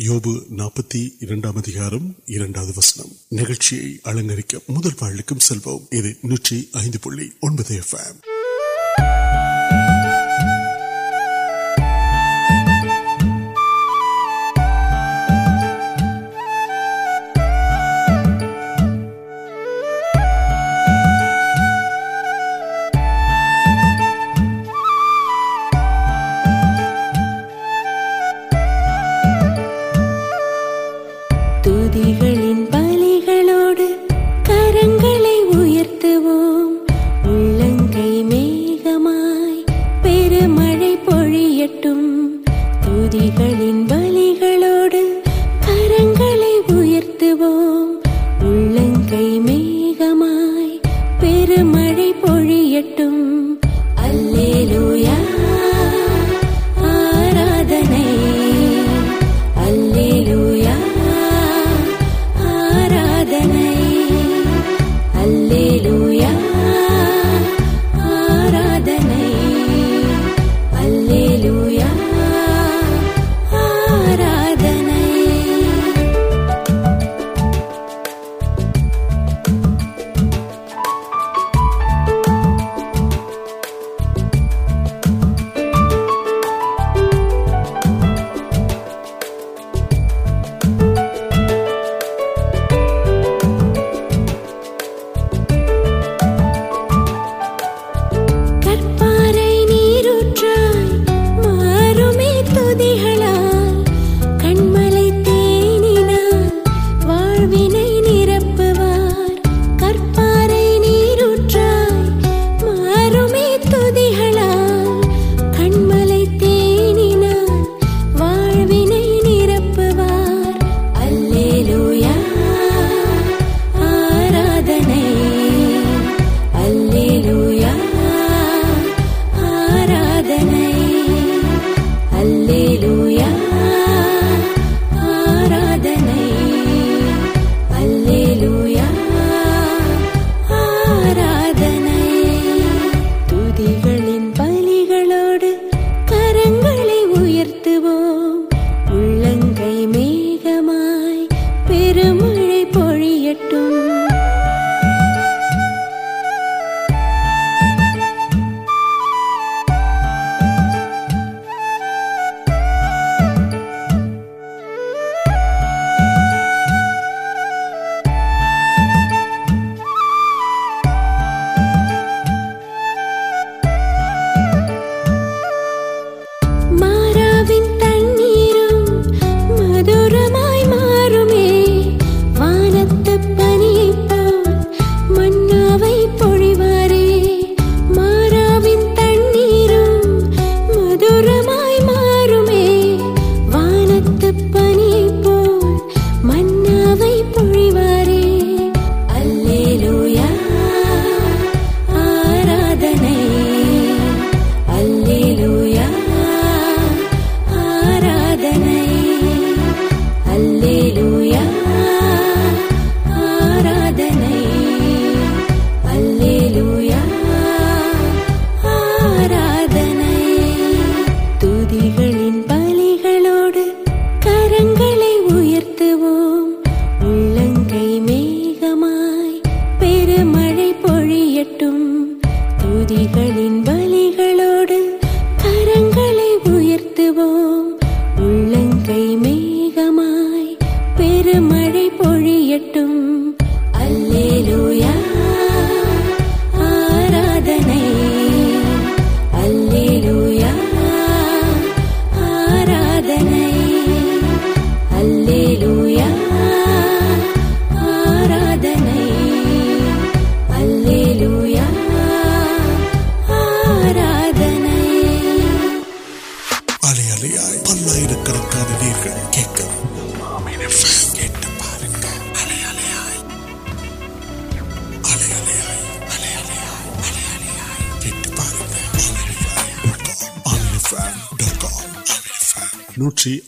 وسم نی ارکن سلو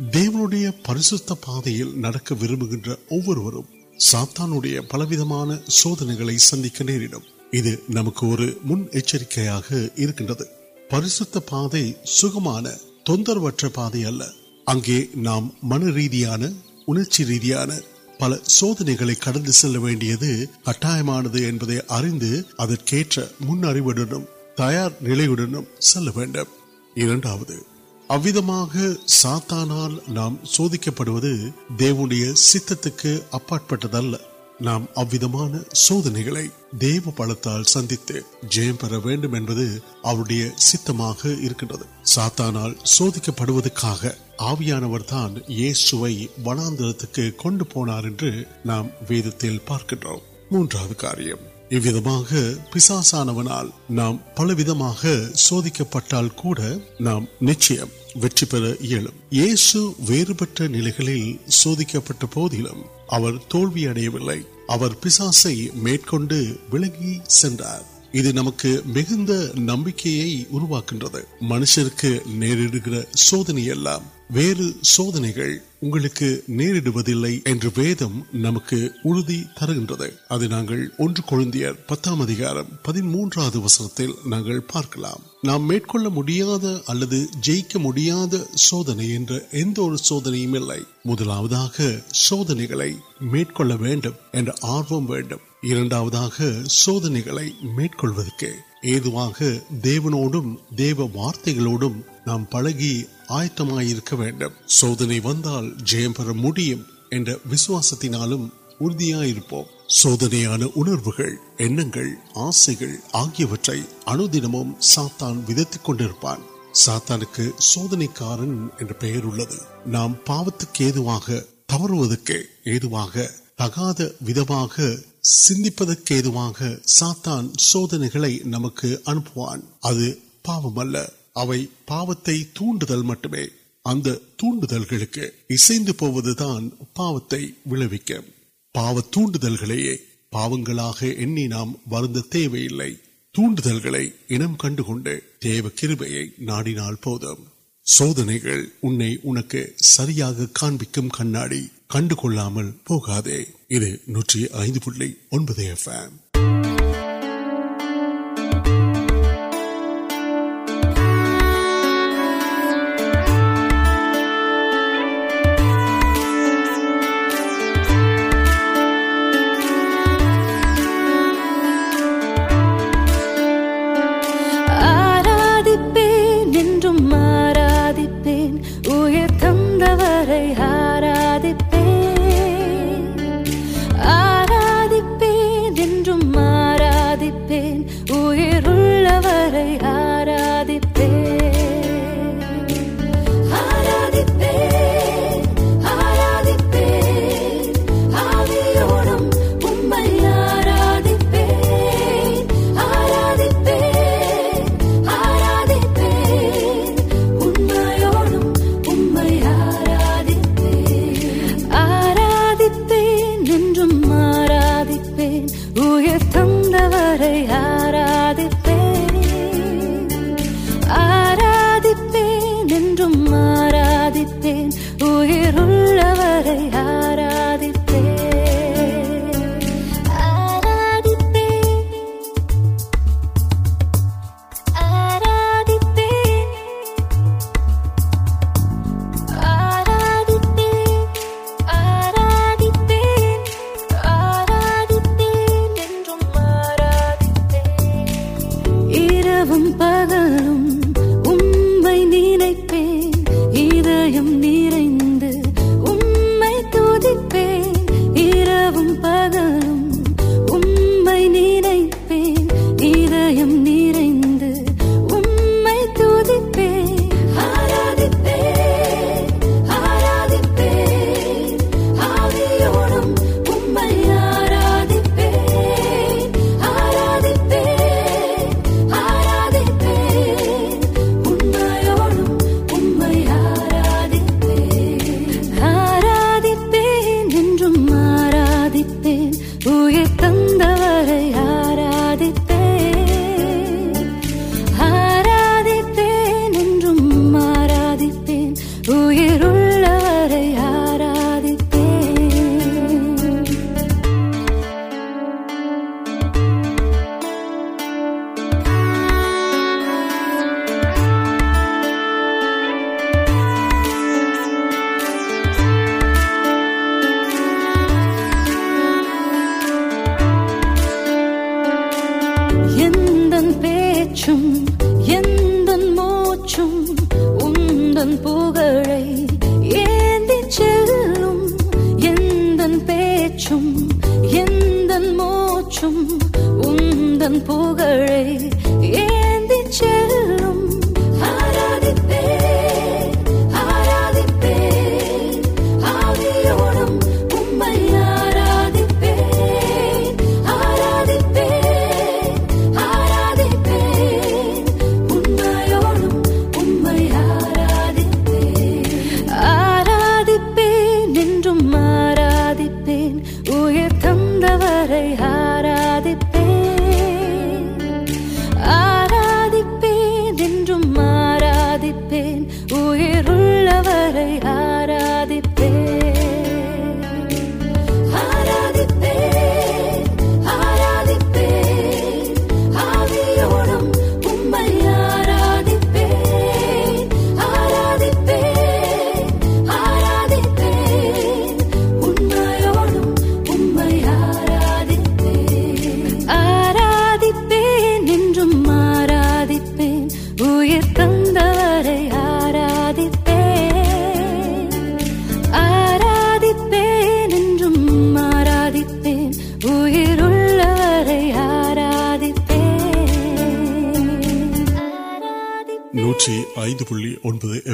پریش پیار سات سم کو پریشان پہ پہ نام من ریان اچھی ریت پل سودنے سے کٹا منہ تیار نمبر سندی سب سات سودک پڑوکا آویان ونا کن نام ویل پارک ماریہ سوکل تلوی اڑیا پہ ویج نکل مجھے منشن مودنے آروف دیارتگو نام پڑھ آئیں سوار پاپتوا ترک سات سو نمکم ال مٹمل پوتے تلے پاؤں نام تل گئے اندو سودنے ان کو سیام کناڑی کنکام پہ نوکر ہند موچ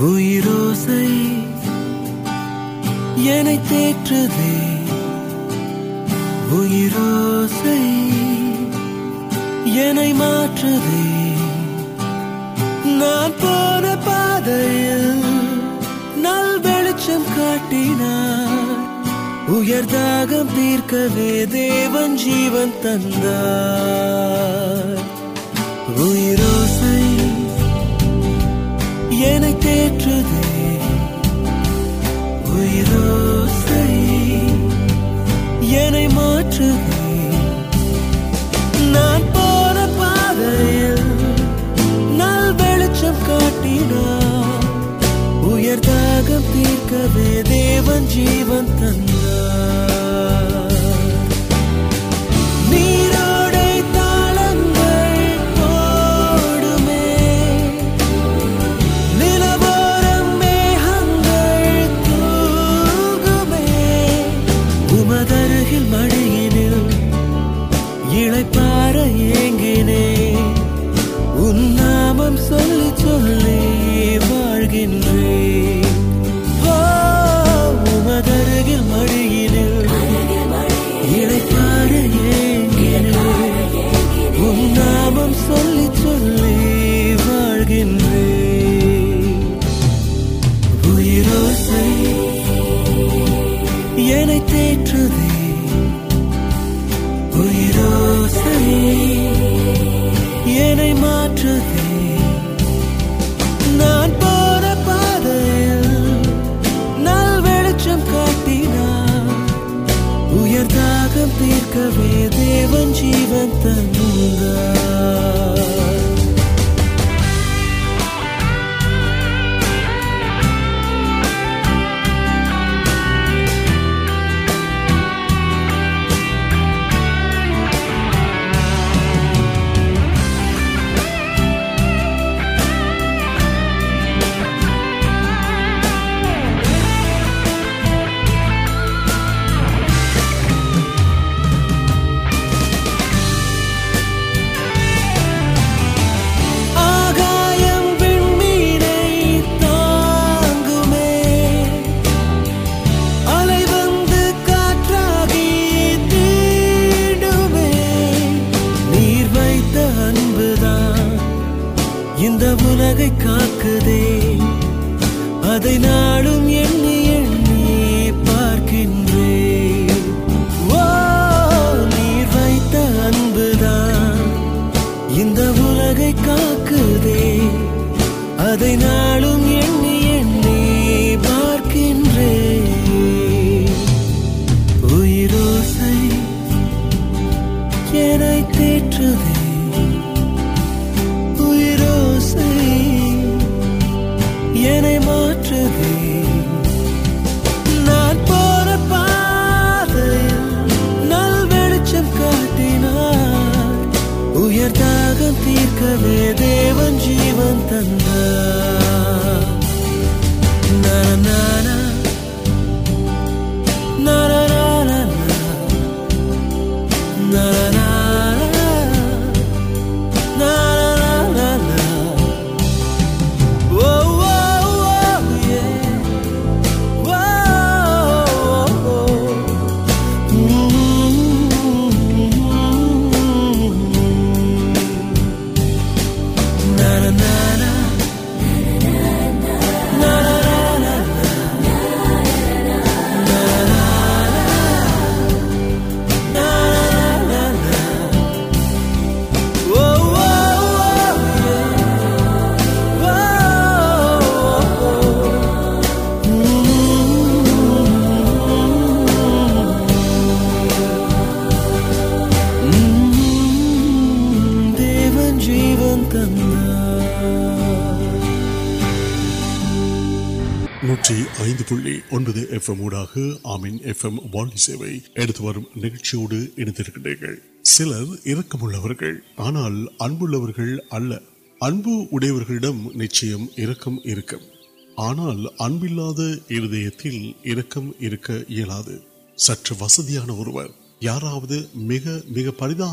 نو پہ نلچم کا تیرو دیو رو ج نان پار پارچرا گا سرکم آنا نچھلے سچ وسدان اور یار مریدا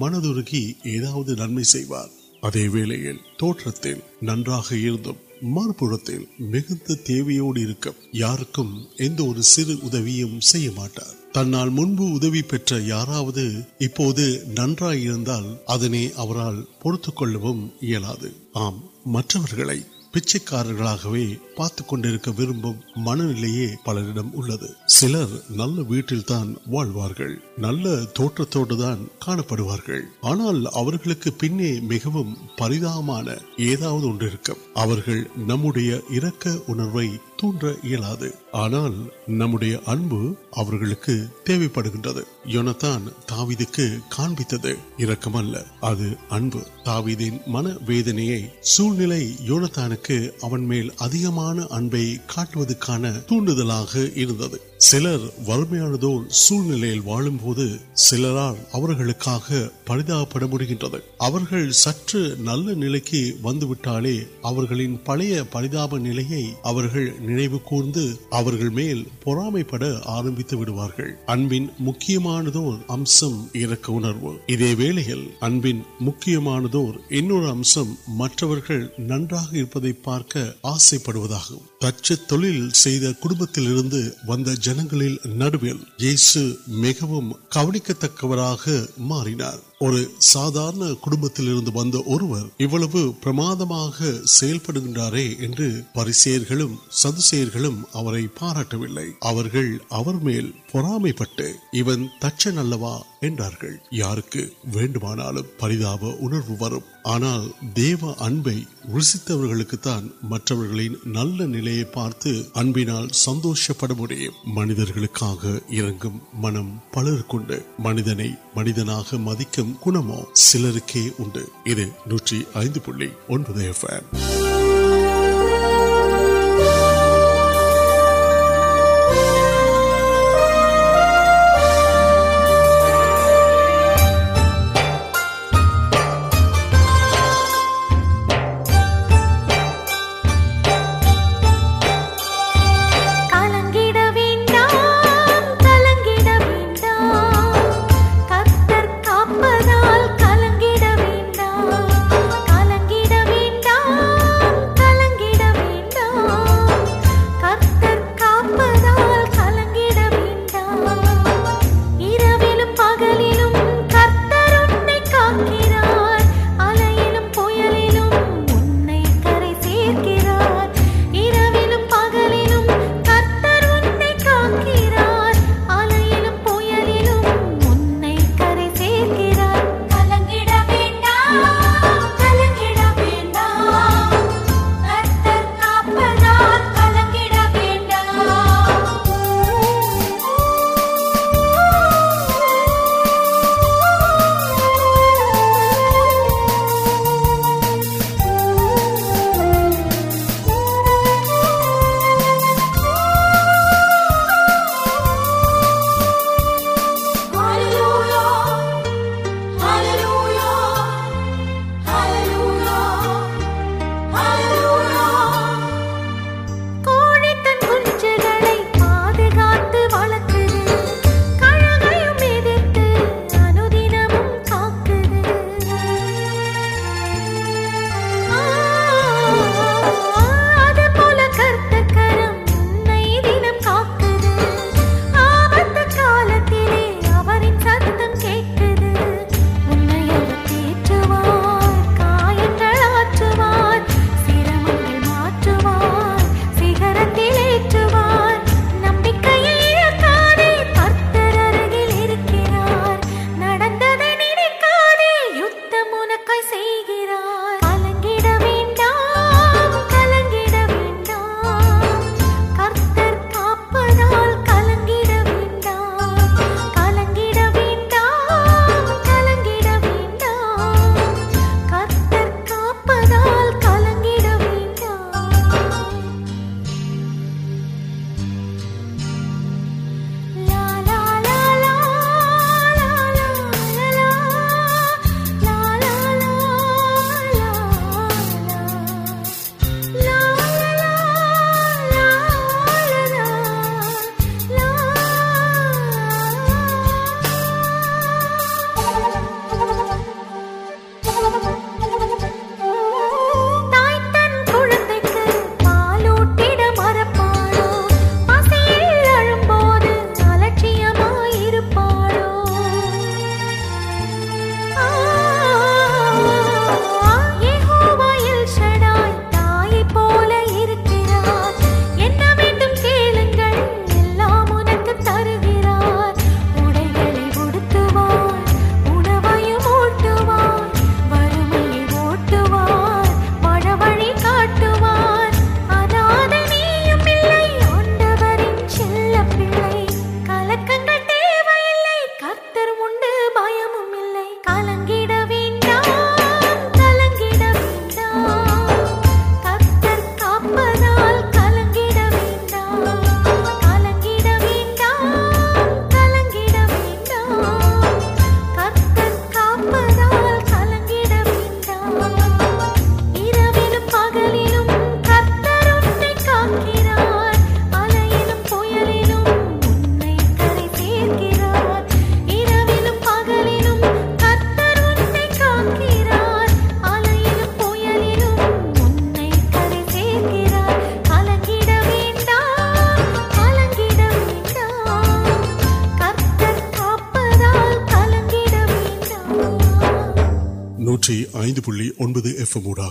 مندو نوٹ مرپیا یارک سمجھ مٹار تنال منبی پھر یار نا پچ پہ من نو پلر نل ویٹل تنوار نل توٹ تو آنا پی مریدا نمبر تولا آنا نئے اوگ پڑھے یونی تاوی کی کام ادھر من ویدن سیوتان کی تنہا سر ولدر سبرک پریتاپر نواپ پڑ آروار امسمان امشمر نن پہ پارک آسے پڑوبت جنگل نوس مونی تک سادارے پریشن سدھار پارا نلو یا پریتاپ ارویل ورثیت نل نو سندوپیا منج من پل کو منت نے منقوب سو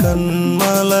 کن مل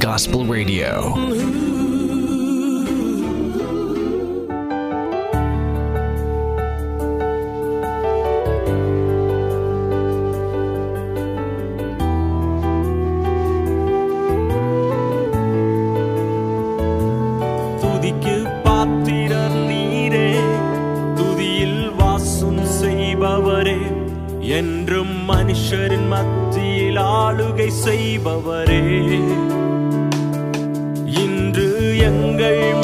گاسپل ریڈیو منشر مل گ